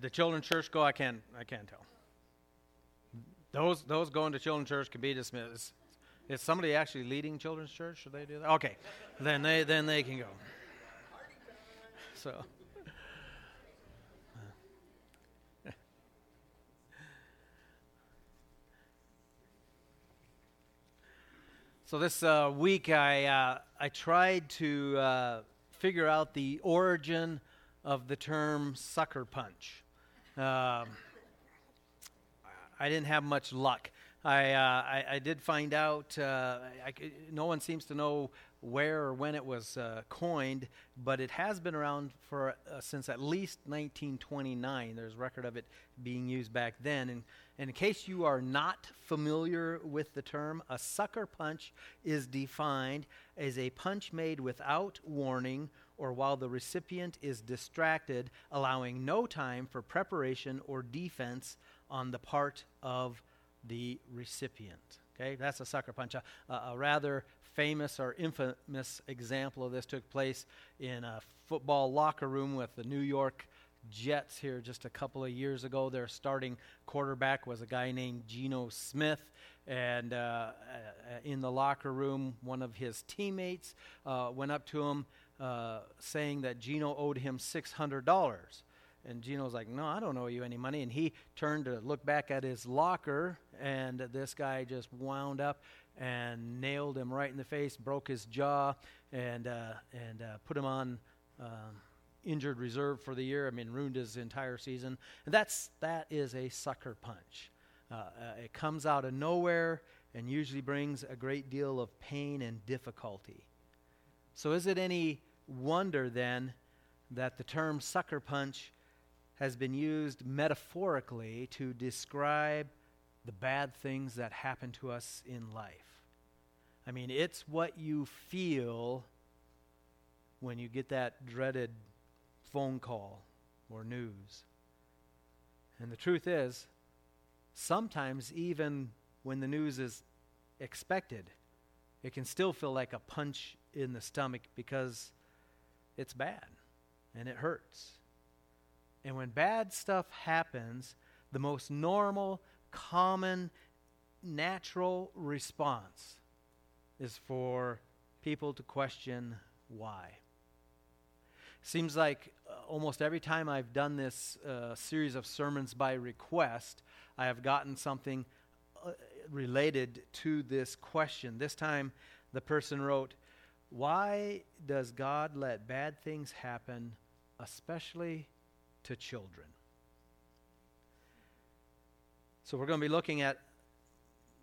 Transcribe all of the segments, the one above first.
The children's church go, I can't, I can't tell. Those, those going to children's church can be dismissed. Is somebody actually leading children's church? Should they do that? Okay, then they, then they can go. So. So this uh, week, I uh, I tried to uh, figure out the origin of the term sucker punch. Um, I didn't have much luck. I, uh, I, I, did find out, uh, I, no one seems to know where or when it was uh, coined, but it has been around for uh, since at least 1929. There's record of it being used back then. And, and in case you are not familiar with the term, a sucker punch is defined as a punch made without warning or while the recipient is distracted, allowing no time for preparation or defense on the part of the recipient. Okay, that's a sucker punch. A, a, rather famous or infamous example of this took place in a football locker room with the New York Jets here just a couple of years ago. Their starting quarterback was a guy named Geno Smith. And uh, uh in the locker room, one of his teammates uh, went up to him uh, saying that Geno owed him $600. And Geno's like, No, I don't owe you any money. And he turned to look back at his locker, and this guy just wound up and nailed him right in the face, broke his jaw, and, uh, and uh, put him on um, injured reserve for the year. I mean, ruined his entire season. And that's, that is a sucker punch. Uh, uh, it comes out of nowhere and usually brings a great deal of pain and difficulty. So, is it any wonder then that the term sucker punch has been used metaphorically to describe the bad things that happen to us in life. I mean, it's what you feel when you get that dreaded phone call or news. And the truth is, sometimes even when the news is expected, it can still feel like a punch in the stomach because it's bad and it hurts. And when bad stuff happens, the most normal, common, natural response is for people to question why. Seems like uh, almost every time I've done this uh, series of sermons by request, I have gotten something uh, related to this question. This time, the person wrote, Why does God let bad things happen, especially to children. So we're going to be looking at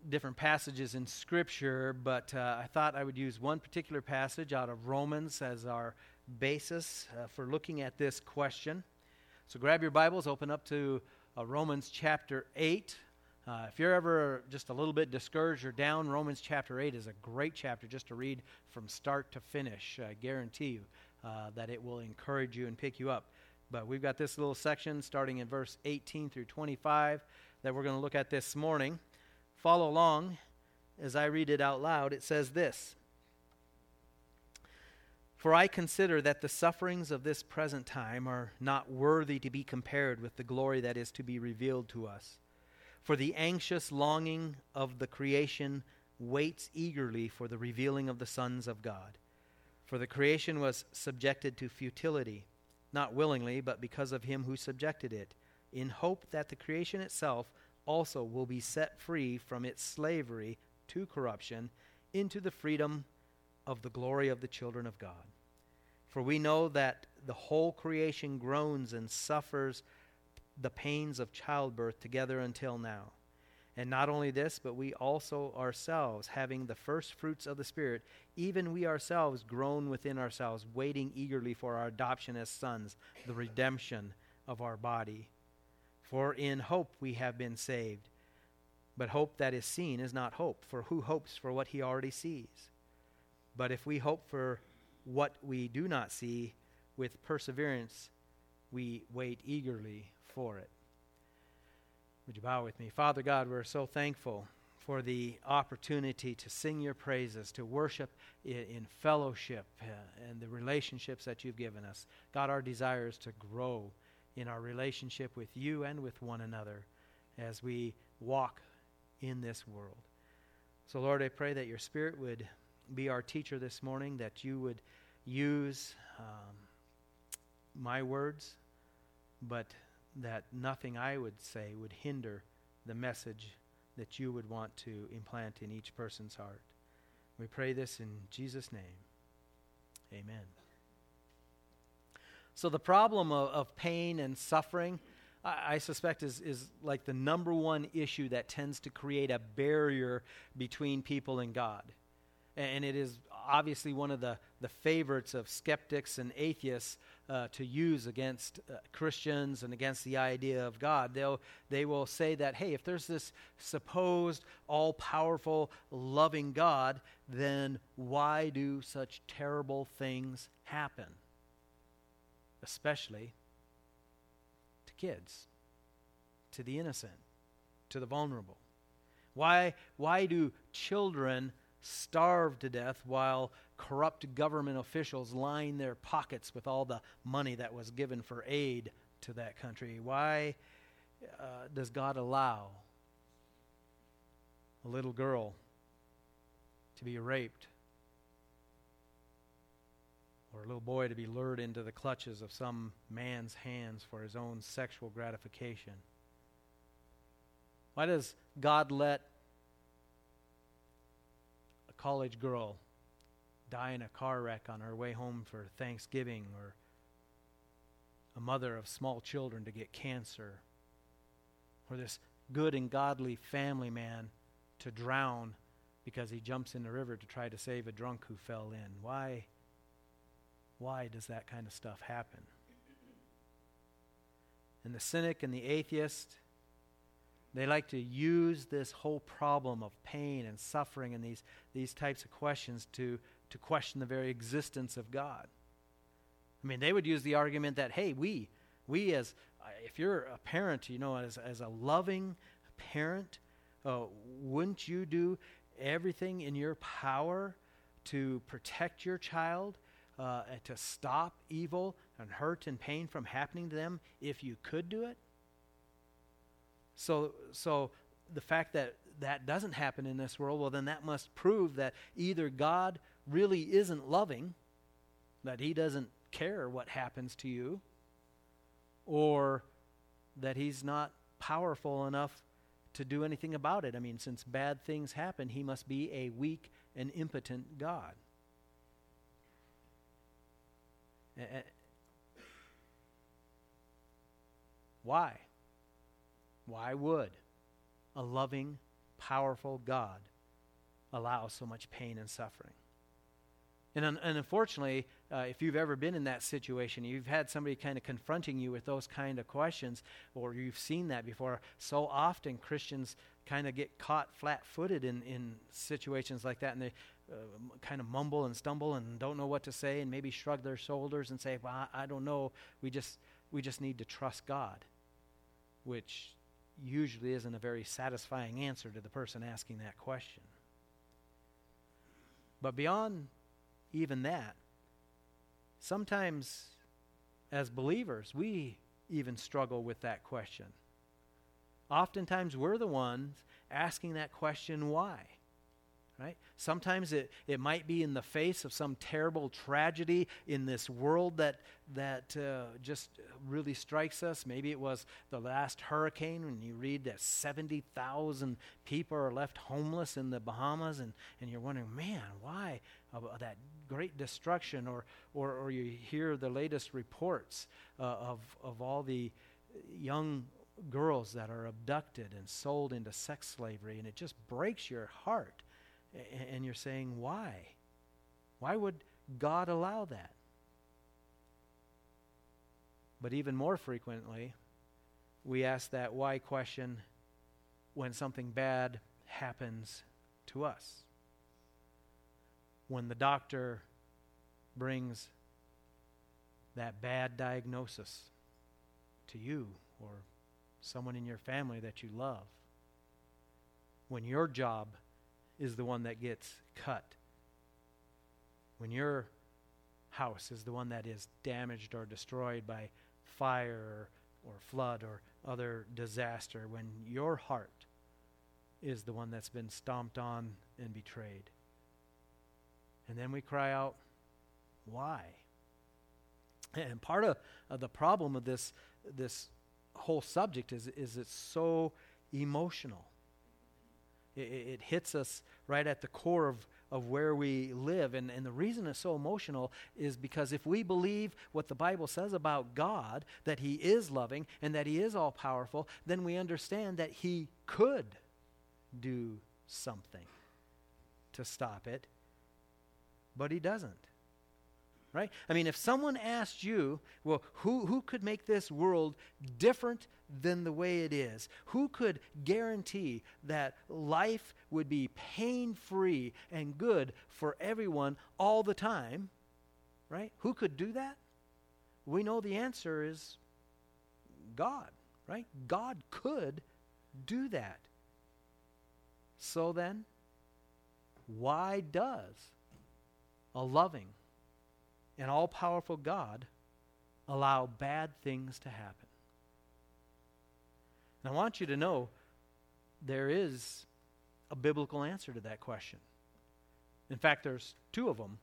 different passages in Scripture, but uh, I thought I would use one particular passage out of Romans as our basis uh, for looking at this question. So grab your Bibles, open up to uh, Romans chapter 8. Uh, if you're ever just a little bit discouraged or down, Romans chapter 8 is a great chapter just to read from start to finish. I guarantee you uh, that it will encourage you and pick you up. But we've got this little section starting in verse 18 through 25 that we're going to look at this morning. Follow along as I read it out loud. It says this For I consider that the sufferings of this present time are not worthy to be compared with the glory that is to be revealed to us. For the anxious longing of the creation waits eagerly for the revealing of the sons of God. For the creation was subjected to futility not willingly, but because of him who subjected it, in hope that the creation itself also will be set free from its slavery to corruption into the freedom of the glory of the children of God. For we know that the whole creation groans and suffers the pains of childbirth together until now. And not only this, but we also ourselves, having the first fruits of the Spirit, even we ourselves groan within ourselves, waiting eagerly for our adoption as sons, the redemption of our body. For in hope we have been saved. But hope that is seen is not hope, for who hopes for what he already sees? But if we hope for what we do not see, with perseverance we wait eagerly for it. Would you bow with me? Father God, we're so thankful for the opportunity to sing your praises, to worship in, fellowship uh, and the relationships that you've given us. God, our desire is to grow in our relationship with you and with one another as we walk in this world. So, Lord, I pray that your Spirit would be our teacher this morning, that you would use um, my words, but that nothing I would say would hinder the message that you would want to implant in each person's heart. We pray this in Jesus' name. Amen. So, the problem of, of pain and suffering, I, I, suspect, is, is like the number one issue that tends to create a barrier between people and God. And it is obviously one of the, the favorites of skeptics and atheists uh, to use against uh, Christians and against the idea of God. They'll, they will say that, hey, if there's this supposed all powerful, loving God, then why do such terrible things happen? Especially to kids, to the innocent, to the vulnerable. Why, why do children starve to death while corrupt government officials line their pockets with all the money that was given for aid to that country? Why uh, does God allow a little girl to be raped or a little boy to be lured into the clutches of some man's hands for his own sexual gratification? Why does God let a college girl die in a car wreck on her way home for Thanksgiving, or a mother of small children to get cancer, or this good and godly family man to drown because he jumps in the river to try to save a drunk who fell in. Why? Why does that kind of stuff happen? And the cynic and the atheist, they like to use this whole problem of pain and suffering and these, these types of questions to, to question the very existence of God. I mean, they would use the argument that, hey, we, we as, if you're a parent, you know, as, as a loving parent, uh, wouldn't you do everything in your power to protect your child, uh, and to stop evil and hurt and pain from happening to them if you could do it? So, so the fact that that doesn't happen in this world, well, then that must prove that either God really isn't loving, that He doesn't care what happens to you, or that He's not powerful enough to do anything about it. I mean, since bad things happen, He must be a weak and impotent God. Why? Why would a loving, powerful God allow so much pain and suffering? And, un- and unfortunately, uh, if you've ever been in that situation, you've had somebody kind of confronting you with those kind of questions, or you've seen that before. So often, Christians kind of get caught flat footed in, in situations like that, and they uh, kind of mumble and stumble and don't know what to say, and maybe shrug their shoulders and say, Well, I, I don't know. We just, we just need to trust God, which usually isn't a very satisfying answer to the person asking that question. But beyond even that, sometimes as believers, we even struggle with that question. Oftentimes, we're the ones asking that question, why? right? Sometimes it, it might be in the face of some terrible tragedy in this world that, that uh, just really strikes us. Maybe it was the last hurricane when you read that 70,000 people are left homeless in the Bahamas, and, and you're wondering, man, why that great destruction? Or, or, or you hear the latest reports uh, of, of all the young girls that are abducted and sold into sex slavery, and it just breaks your heart and you're saying, why? Why would God allow that? But even more frequently, we ask that why question when something bad happens to us. When the doctor brings that bad diagnosis to you or someone in your family that you love. When your job is the one that gets cut. When your house is the one that is damaged or destroyed by fire or flood or other disaster when your heart is the one that's been stomped on and betrayed. And then we cry out, why? And part of, of the problem of this, this whole subject is, is it's so emotional. It, it hits us right at the core of, of where we live. And, and the reason it's so emotional is because if we believe what the Bible says about God, that He is loving and that He is all powerful, then we understand that He could do something to stop it, but He doesn't right? I mean, if someone asked you, well, who, who could make this world different than the way it is? Who could guarantee that life would be pain free and good for everyone all the time, right? Who could do that? We know the answer is God, right? God could do that. So then, why does a loving, and all powerful God allow bad things to happen? And I want you to know there is a biblical answer to that question. In fact, there's two of them.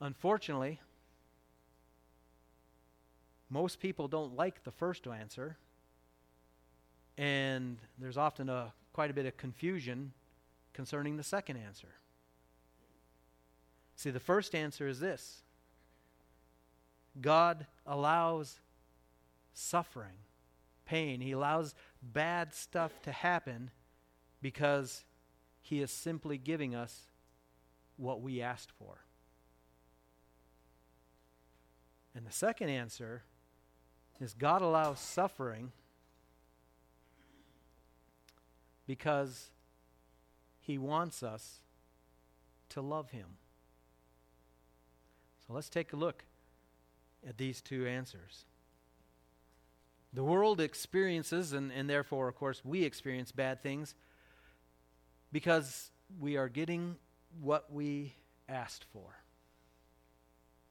Unfortunately, most people don't like the first answer, and there's often a quite a bit of confusion concerning the second answer. See, the first answer is this God allows suffering, pain. He allows bad stuff to happen because He is simply giving us what we asked for. And the second answer is God allows suffering because He wants us to love Him. So let's take a look at these two answers. The world experiences, and, and therefore, of course, we experience bad things because we are getting what we asked for.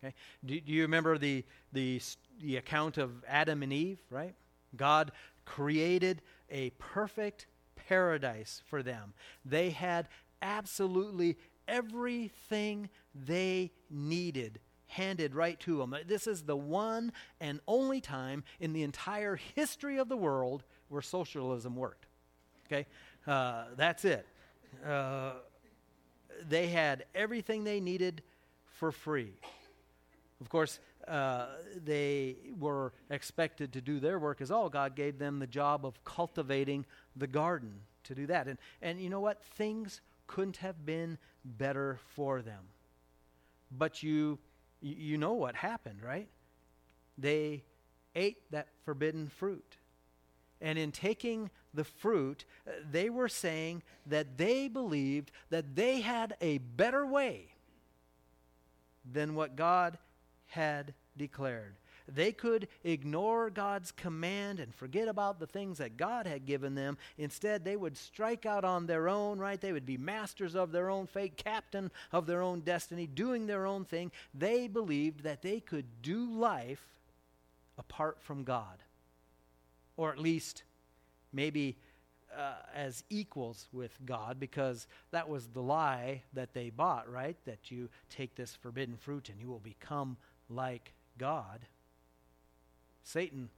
Okay? Do, do, you remember the, the, the account of Adam and Eve, right? God created a perfect paradise for them. They had absolutely everything they needed handed right to them. This is the one and only time in the entire history of the world where socialism worked. Okay? Uh, that's it. Uh, they had everything they needed for free. Of course, uh, they were expected to do their work as all. God gave them the job of cultivating the garden to do that. And, and you know what? Things couldn't have been better for them. But you, you know what happened, right? They ate that forbidden fruit. And in taking the fruit, uh, they were saying that they believed that they had a better way than what God had declared. They could ignore God's command and forget about the things that God had given them. Instead, they would strike out on their own, right? They would be masters of their own fate, captain of their own destiny, doing their own thing. They believed that they could do life apart from God. Or at least maybe uh, as equals with God because that was the lie that they bought, right? That you take this forbidden fruit and you will become like God. Satan,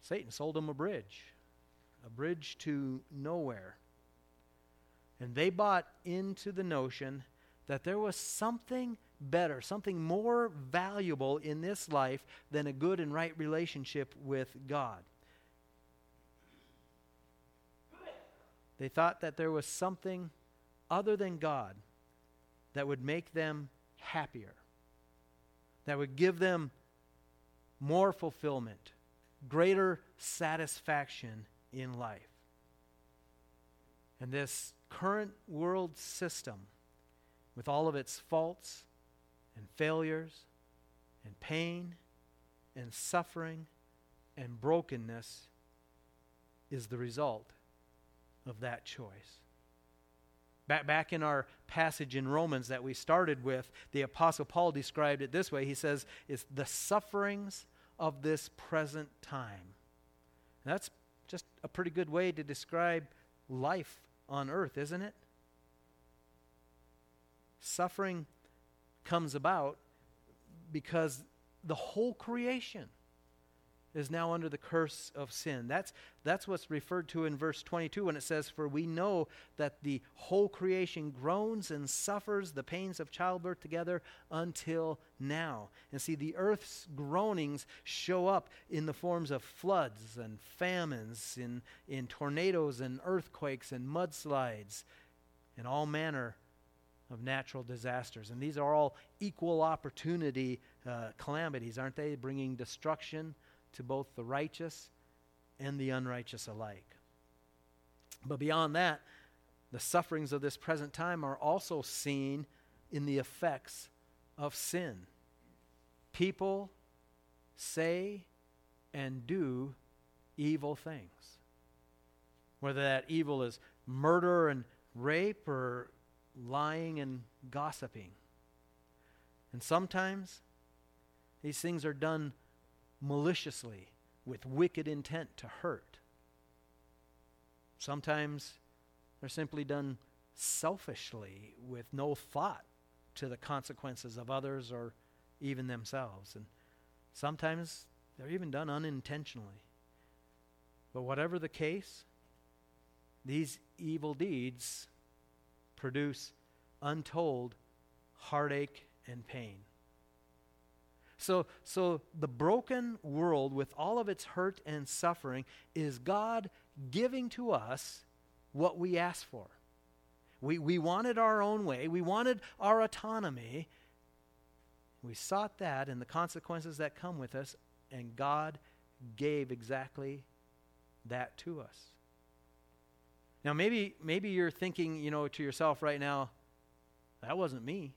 Satan sold them a bridge, a bridge to nowhere. And they bought into the notion that there was something better, something more valuable in this life than a good and right relationship with God. They thought that there was something other than God that would make them happier, that would give them more fulfillment, greater satisfaction in life. And this current world system, with all of its faults and failures and pain and suffering and brokenness, is the result of that choice. Back, back in our passage in Romans that we started with, the Apostle Paul described it this way. He says, It's the sufferings of this present time. And that's just a pretty good way to describe life on earth, isn't it? Suffering comes about because the whole creation is now under the curse of sin. That's, that's what's referred to in verse 22 when it says, For we know that the whole creation groans and suffers the pains of childbirth together until now. And see, the earth's groanings show up in the forms of floods and famines, in, in tornadoes and earthquakes and mudslides, and all manner of natural disasters. And these are all equal opportunity uh, calamities, aren't they? Bringing destruction to both the righteous and the unrighteous alike. But beyond that, the sufferings of this present time are also seen in the effects of sin. People say and do evil things. Whether that evil is murder and rape or lying and gossiping. And sometimes these things are done maliciously with wicked intent to hurt. Sometimes they're simply done selfishly with no thought to the consequences of others or even themselves. And sometimes they're even done unintentionally. But whatever the case, these evil deeds produce untold heartache and pain. So, so the broken world, with all of its hurt and suffering, is God giving to us what we asked for. We, we wanted our own way, we wanted our autonomy. We sought that and the consequences that come with us, and God gave exactly that to us. Now, maybe, maybe you're thinking, you know, to yourself right now, that wasn't me.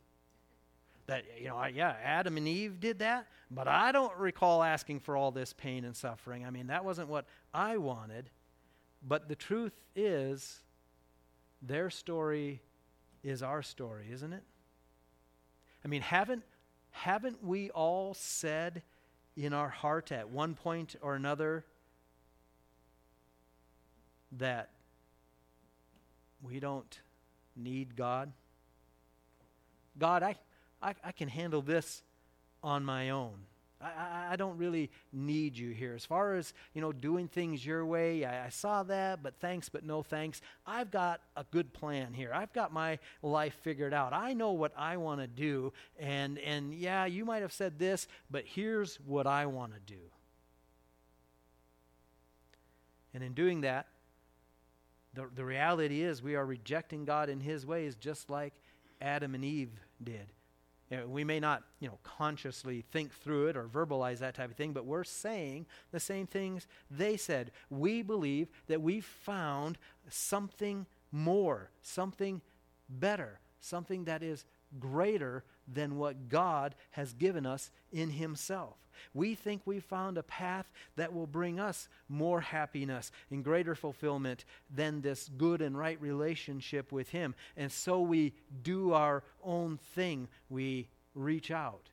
That, you know, yeah, Adam and Eve did that, but I don't recall asking for all this pain and suffering. I mean, that wasn't what I wanted. But the truth is, their story is our story, isn't it? I mean, haven't, haven't we all said in our heart at one point or another that we don't need God. God, I, I, I can handle this on my own. I, I, don't really need you here. As far as, you know, doing things your way, I, I saw that, but thanks, but no thanks. I've got a good plan here. I've got my life figured out. I know what I want to do. And, and yeah, you might have said this, but here's what I want to do. And in doing that, the, the reality is, we are rejecting God in His ways just like Adam and Eve did. You know, we may not, you know, consciously think through it or verbalize that type of thing, but we're saying the same things they said. We believe that we found something more, something better, something that is greater than what God has given us in Himself. We think we've found a path that will bring us more happiness and greater fulfillment than this good and right relationship with Him. And so we do our own thing. We reach out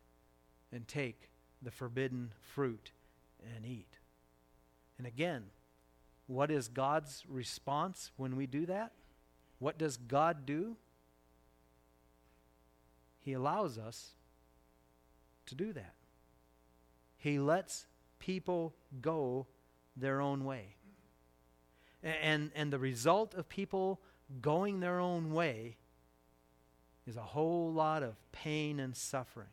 and take the forbidden fruit and eat. And again, what is God's response when we do that? What does God do? He allows us to do that. He lets people go their own way. And, and the result of people going their own way is a whole lot of pain and suffering.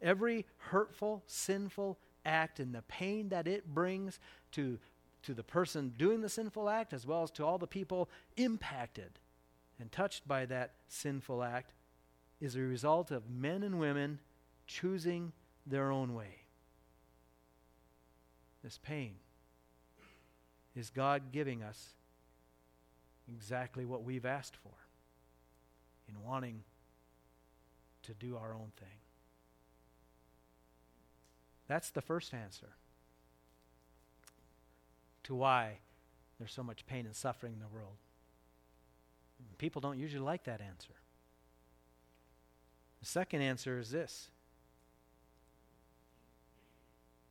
Every hurtful, sinful act and the pain that it brings to, to the person doing the sinful act, as well as to all the people impacted and touched by that sinful act, is a result of men and women choosing their own way. This pain is God giving us exactly what we've asked for in wanting to do our own thing. That's the first answer to why there's so much pain and suffering in the world. People don't usually like that answer. The second answer is this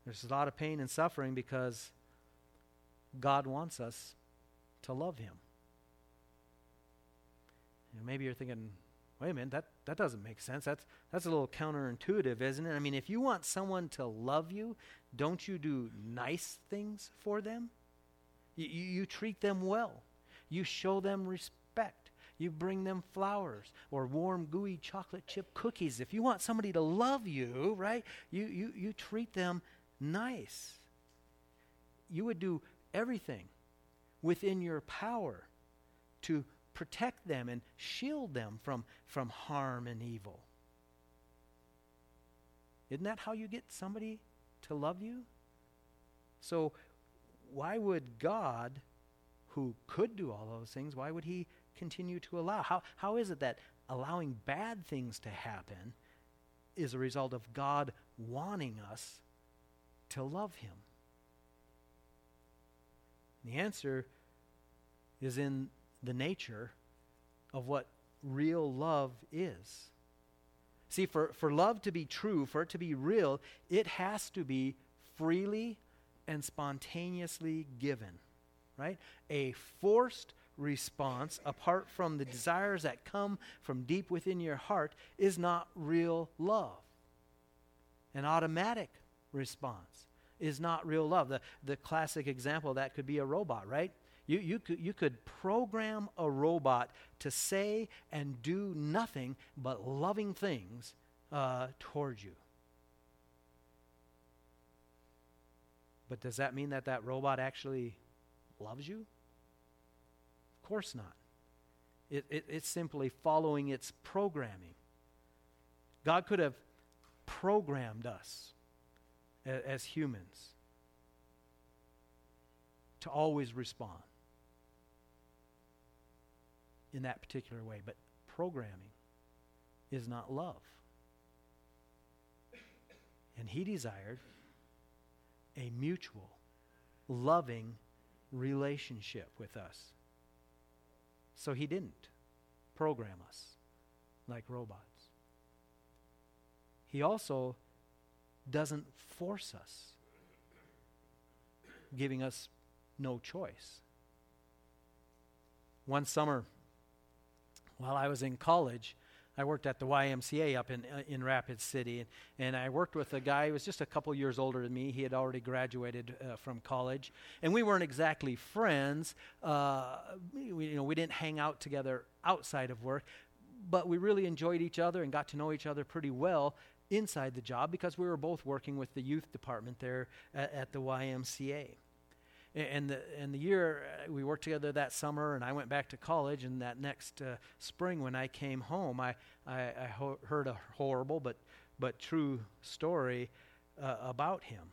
There's a lot of pain and suffering because God wants us to love Him. You know, maybe you're thinking, wait a minute, that, that doesn't make sense. That's, that's a little counterintuitive, isn't it? I mean, if you want someone to love you, don't you do nice things for them? You, you, you treat them well, you show them respect. You bring them flowers or warm, gooey chocolate chip cookies. If you want somebody to love you, right, you, you, you treat them nice. You would do everything within your power to protect them and shield them from, from harm and evil. Isn't that how you get somebody to love you? So, why would God, who could do all those things, why would He continue to allow? How, how is it that allowing bad things to happen is a result of God wanting us to love Him? The answer is in the nature of what real love is. See, for, for love to be true, for it to be real, it has to be freely and spontaneously given, right? A forced response apart from the desires that come from deep within your heart is not real love. An automatic response is not real love. The, the classic example that could be a robot, right? You, you, could, you could program a robot to say and do nothing but loving things uh, towards you. But does that mean that that robot actually loves you? Of course not. It, it, it's simply following its programming. God could have programmed us as, as humans to always respond in that particular way. But programming is not love. And he desired a mutual, loving relationship with us. So he didn't program us like robots. He also doesn't force us, giving us no choice. One summer, while I was in college, I worked at the YMCA up in, uh, in Rapid City, and, and, I worked with a guy who was just a couple years older than me. He had already graduated uh, from college, and we weren't exactly friends. Uh, we, you know, we didn't hang out together outside of work, but we really enjoyed each other and got to know each other pretty well inside the job because we were both working with the youth department there at, at the YMCA and the, and the year uh, we worked together that summer, and I went back to college. And that next uh, spring, when I came home, I, I, I ho- heard a horrible but, but true story uh, about him.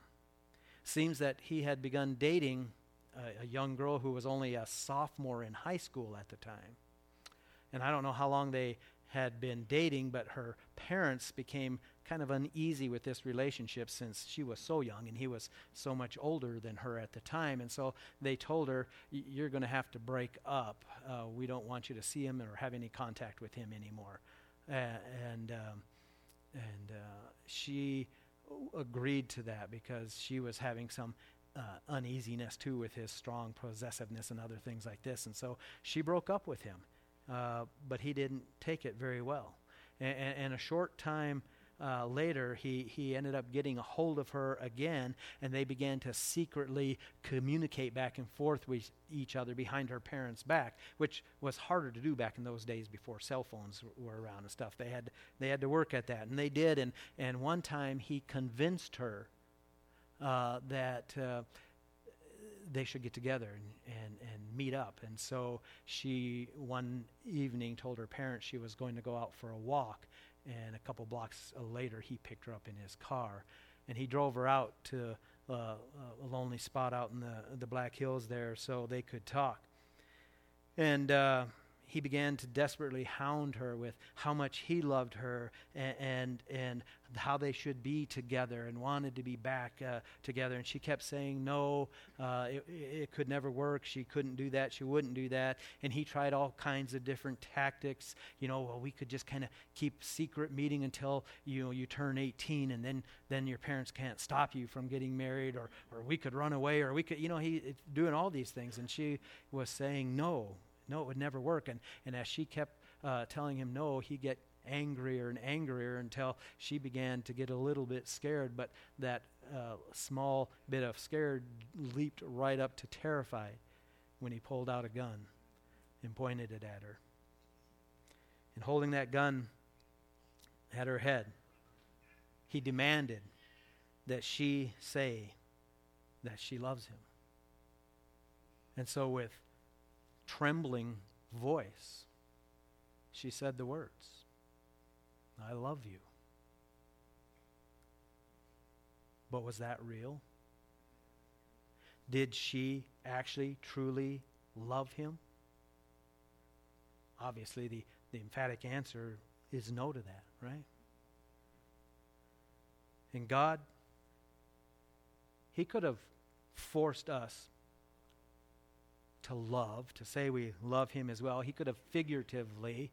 Seems that he had begun dating a, a young girl who was only a sophomore in high school at the time. And I don't know how long they had been dating, but her parents became kind of uneasy with this relationship since she was so young and he was so much older than her at the time. And so they told her, You're going to have to break up. Uh, we don't want you to see him or have any contact with him anymore. Uh, and um, and uh, she agreed to that because she was having some uh, uneasiness too with his strong possessiveness and other things like this. And so she broke up with him. Uh, but he didn't take it very well. And, and a short time uh, later, he, he ended up getting a hold of her again, and they began to secretly communicate back and forth with each other behind her parents' back, which was harder to do back in those days before cell phones were around and stuff. They had, they had to work at that, and they did. And, and one time he convinced her uh, that. Uh, they should get together and, and, and meet up. And so she, one evening, told her parents she was going to go out for a walk and a couple blocks later he picked her up in his car and he drove her out to uh, a lonely spot out in the, the black hills there so they could talk and uh, he began to desperately hound her with how much he loved her and, and, and how they should be together and wanted to be back uh, together. And she kept saying, No, uh, it, it could never work. She couldn't do that. She wouldn't do that. And he tried all kinds of different tactics. You know, well, we could just kind of keep secret meeting until you, know, you turn 18 and then, then your parents can't stop you from getting married, or, or we could run away, or we could, you know, he doing all these things. And she was saying, No, no, it would never work. And, and as she kept uh, telling him no, he'd get angrier and angrier until she began to get a little bit scared. But that uh, small bit of scared leaped right up to terrified when he pulled out a gun and pointed it at her. And holding that gun at her head, he demanded that she say that she loves him. And so, with trembling voice, she said the words I love you. But was that real? Did she actually, truly love him? Obviously, the, the emphatic answer is no to that, right? And God, He could have forced us to love, to say we love him as well. He could have figuratively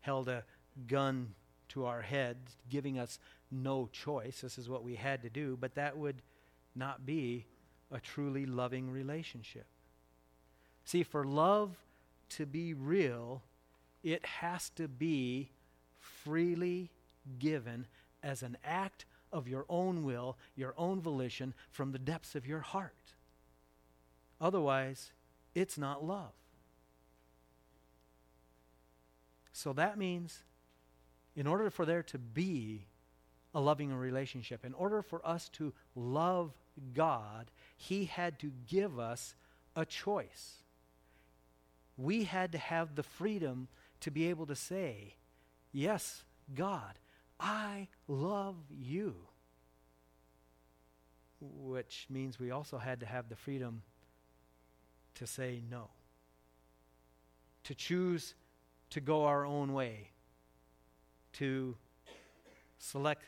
held a gun to our heads, giving us no choice. This is what we had to do, but that would not be a truly loving relationship. See, for love to be real, it has to be freely given as an act of your own will, your own volition, from the depths of your heart. Otherwise, it's not love. So that means, in order for there to be a loving relationship, in order for us to love God, He had to give us a choice. We had to have the freedom to be able to say, Yes, God, I love you. Which means we also had to have the freedom to say no, to choose to go our own way, to select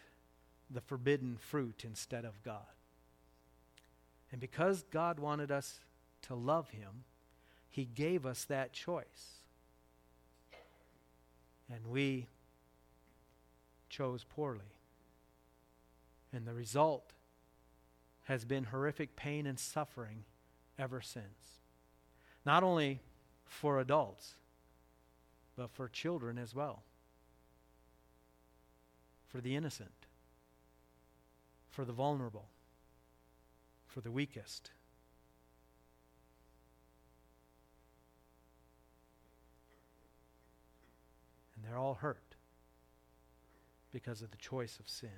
the forbidden fruit instead of God. And because God wanted us to love Him, He gave us that choice. And we chose poorly. And the result has been horrific pain and suffering ever since not only for adults, but for children as well, for the innocent, for the vulnerable, for the weakest. And they're all hurt because of the choice of sin.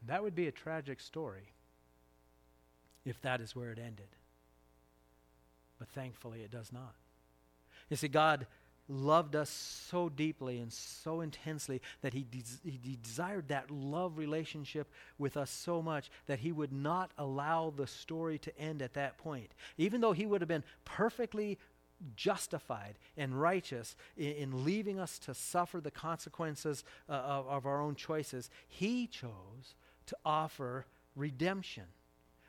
And that would be a tragic story if that is where it ended. But thankfully, it does not. You see, God loved us so deeply and so intensely that he, de- he desired that love relationship with us so much that he would not allow the story to end at that point. Even though he would have been perfectly justified and righteous in, in leaving us to suffer the consequences uh, of, of our own choices, he chose to offer redemption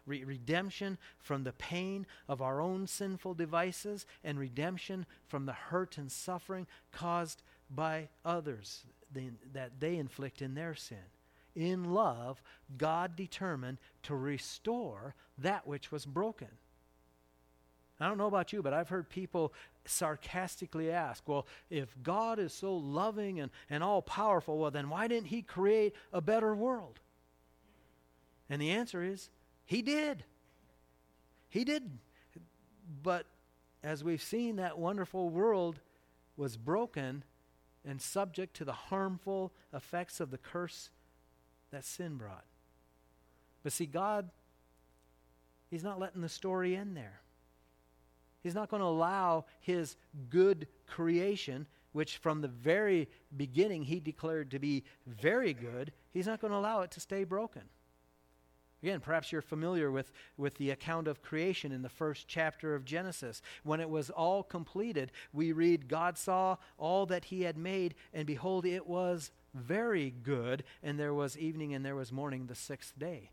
re- redemption from the pain of our own sinful devices, and redemption from the hurt and suffering caused by others that they inflict in their sin. In love, God determined to restore that which was broken. I don't know about you, but I've heard people sarcastically ask, well, if God is so loving and, and all powerful, well, then why didn't He create a better world? And the answer is he did. He did. But as we've seen, that wonderful world was broken and subject to the harmful effects of the curse that sin brought. But see, God, He's not letting the story end there. He's not going to allow His good creation, which from the very beginning He declared to be very good, He's not going to allow it to stay broken. Again, perhaps you're familiar with, with the account of creation in the first chapter of Genesis. When it was all completed, we read, God saw all that he had made, and behold, it was very good, and there was evening and there was morning the sixth day.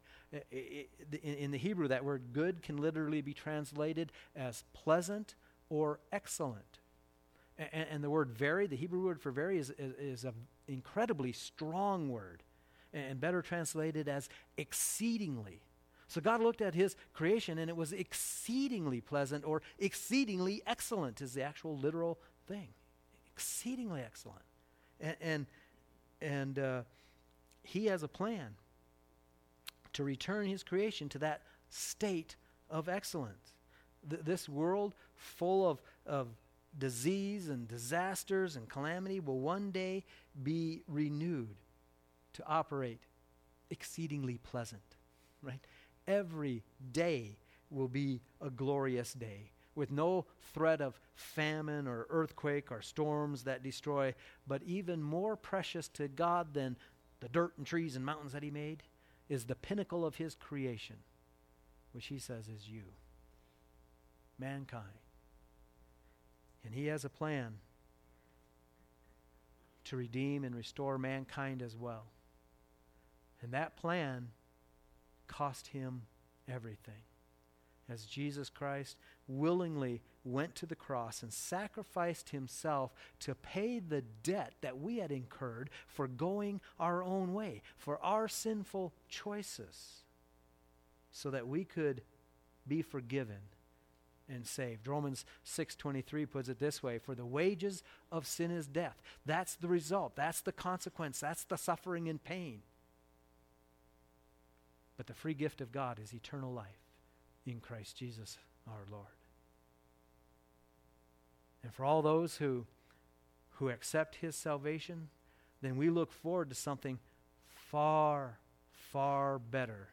In the Hebrew, that word good can literally be translated as pleasant or excellent. And the word very, the Hebrew word for very, is, is an incredibly strong word and better translated as exceedingly. So God looked at his creation and it was exceedingly pleasant or exceedingly excellent, is the actual literal thing. Exceedingly excellent. And, and, and uh, he has a plan to return his creation to that state of excellence. Th- this world full of, of disease and disasters and calamity will one day be renewed to operate exceedingly pleasant, right? Every day will be a glorious day with no threat of famine or earthquake or storms that destroy, but even more precious to God than the dirt and trees and mountains that He made is the pinnacle of His creation, which He says is you, mankind. And He has a plan to redeem and restore mankind as well. And that plan cost him everything. As Jesus Christ willingly went to the cross and sacrificed himself to pay the debt that we had incurred for going our own way, for our sinful choices, so that we could be forgiven and saved. Romans 6:23 puts it this way, for the wages of sin is death. That's the result. That's the consequence. That's the suffering and pain. But the free gift of God is eternal life in Christ Jesus our Lord. And for all those who, who accept his salvation, then we look forward to something far, far better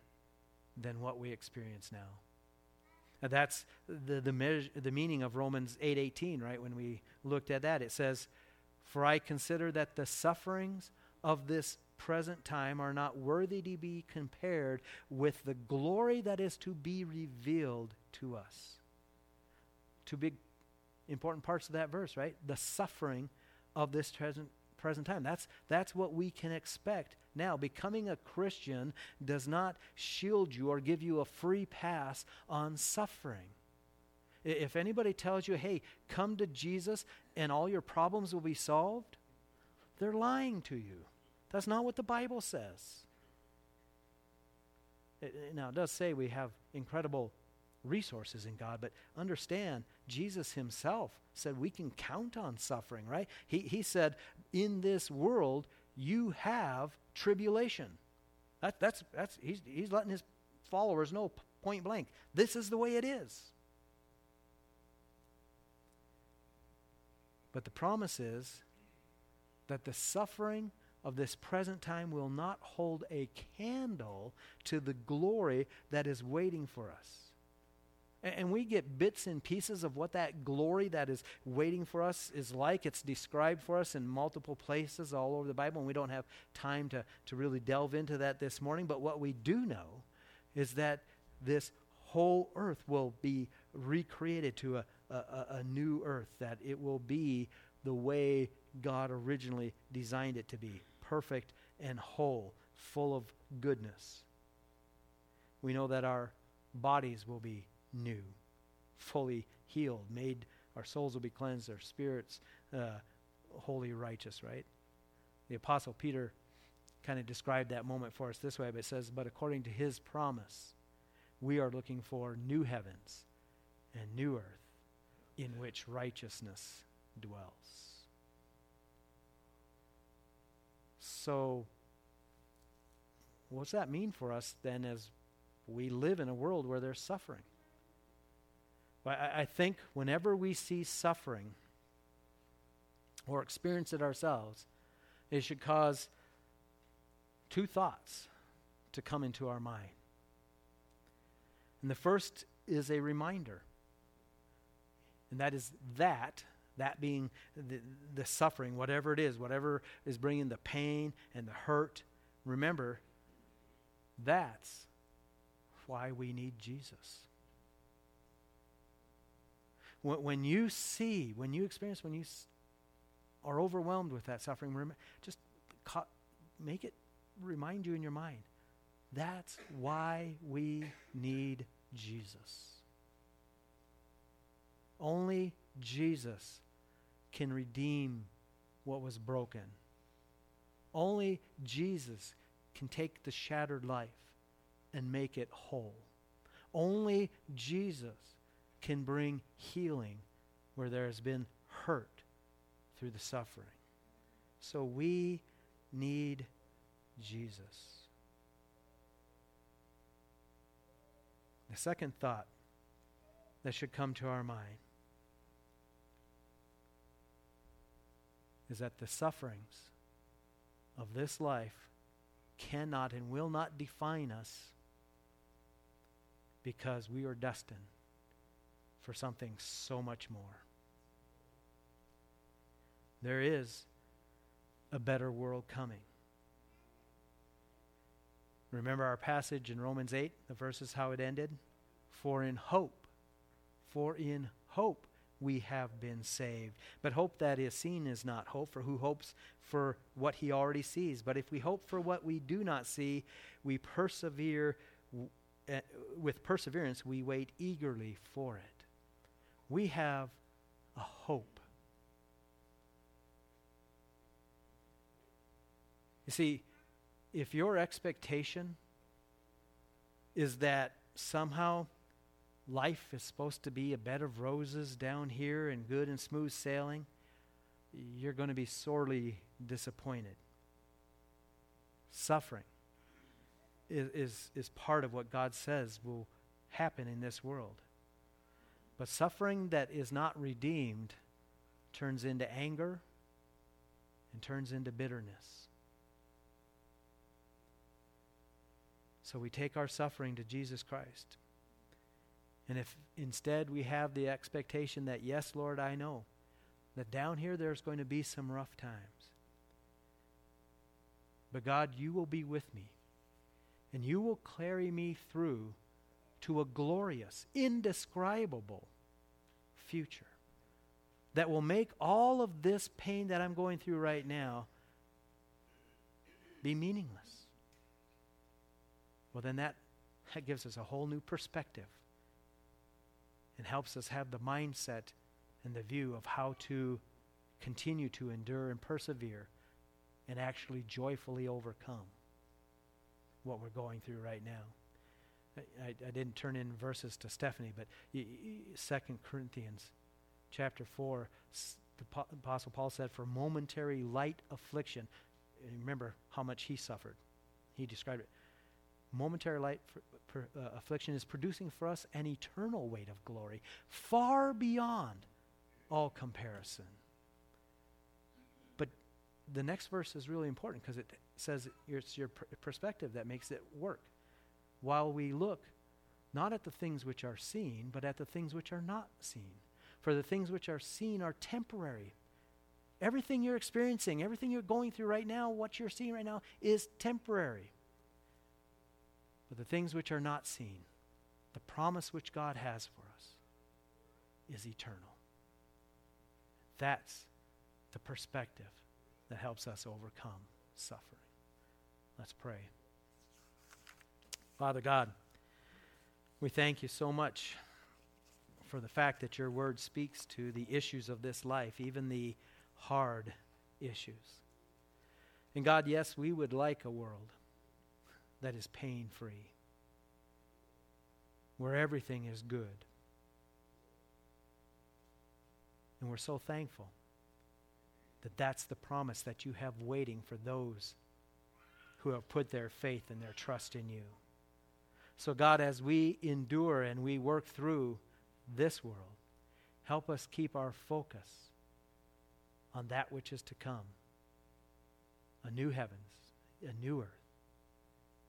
than what we experience now. And that's the, the, measure, the meaning of Romans 8.18, right? When we looked at that, it says, For I consider that the sufferings of this present time are not worthy to be compared with the glory that is to be revealed to us. Two big important parts of that verse, right? The suffering of this present present time. That's that's what we can expect. Now, becoming a Christian does not shield you or give you a free pass on suffering. If anybody tells you, "Hey, come to Jesus and all your problems will be solved," they're lying to you. That's not what the Bible says. It, now, it does say we have incredible resources in God, but understand, Jesus himself said we can count on suffering, right? He, he said, in this world, you have tribulation. That, that's, that's, he's, he's letting his followers know point blank this is the way it is. But the promise is that the suffering of this present time will not hold a candle to the glory that is waiting for us. And we get bits and pieces of what that glory that is waiting for us is like. It's described for us in multiple places all over the Bible, and we don't have time to, to really delve into that this morning. But what we do know is that this whole earth will be recreated to a, a, a new earth, that it will be the way God originally designed it to be perfect and whole, full of goodness. We know that our bodies will be new, fully healed, made, our souls will be cleansed, our spirits uh, holy, righteous, right? The Apostle Peter kind of described that moment for us this way, but it says, But according to his promise, we are looking for new heavens and new earth in which righteousness dwells. So, what does that mean for us then as we live in a world where there's suffering? Well, I, I think whenever we see suffering or experience it ourselves, it should cause two thoughts to come into our mind. And the first is a reminder, and that is that that being the, the suffering, whatever it is, whatever is bringing the pain and the hurt. Remember, that's why we need Jesus. When, when you see, when you experience, when you are overwhelmed with that suffering, just ca- make it remind you in your mind that's why we need Jesus. Only Jesus can redeem what was broken. Only Jesus can take the shattered life and make it whole. Only Jesus can bring healing where there has been hurt through the suffering. So we need Jesus. The second thought that should come to our mind is that the sufferings of this life cannot and will not define us because we are destined for something so much more. There is a better world coming. Remember our passage in Romans 8, the verses how it ended? For in hope, for in hope we have been saved. But hope that is seen is not hope, for who hopes for what he already sees? But if we hope for what we do not see, we persevere uh, with perseverance, we wait eagerly for it. We have a hope. You see, if your expectation is that somehow life is supposed to be a bed of roses down here and good and smooth sailing, you're going to be sorely disappointed. Suffering is, is, is part of what God says will happen in this world. But suffering that is not redeemed turns into anger and turns into bitterness. So we take our suffering to Jesus Christ. And if instead we have the expectation that, yes, Lord, I know that down here there's going to be some rough times. But God, you will be with me, and you will carry me through to a glorious, indescribable future that will make all of this pain that I'm going through right now be meaningless. Well, then that, that gives us a whole new perspective and helps us have the mindset and the view of how to continue to endure and persevere and actually joyfully overcome what we're going through right now. I, I didn't turn in verses to Stephanie, but Second Corinthians chapter 4, the Apostle Paul said, For momentary light affliction, remember how much he suffered. He described it. Momentary light for, for, uh, affliction is producing for us an eternal weight of glory, far beyond all comparison. But the next verse is really important because it says it's your pr- perspective that makes it work. While we look not at the things which are seen, but at the things which are not seen. For the things which are seen are temporary. Everything you're experiencing, everything you're going through right now, what you're seeing right now is temporary. But the things which are not seen, the promise which God has for us, is eternal. That's the perspective that helps us overcome suffering. Let's pray. Father God, we thank you so much for the fact that your word speaks to the issues of this life, even the hard issues. And God, yes, we would like a world that is pain free, where everything is good. And we're so thankful that that's the promise that you have waiting for those who have put their faith and their trust in you. So, God, as we endure and we work through this world, help us keep our focus on that which is to come a new heavens, a new earth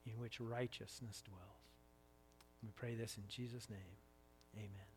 in which righteousness dwells. We pray this in Jesus' name. Amen.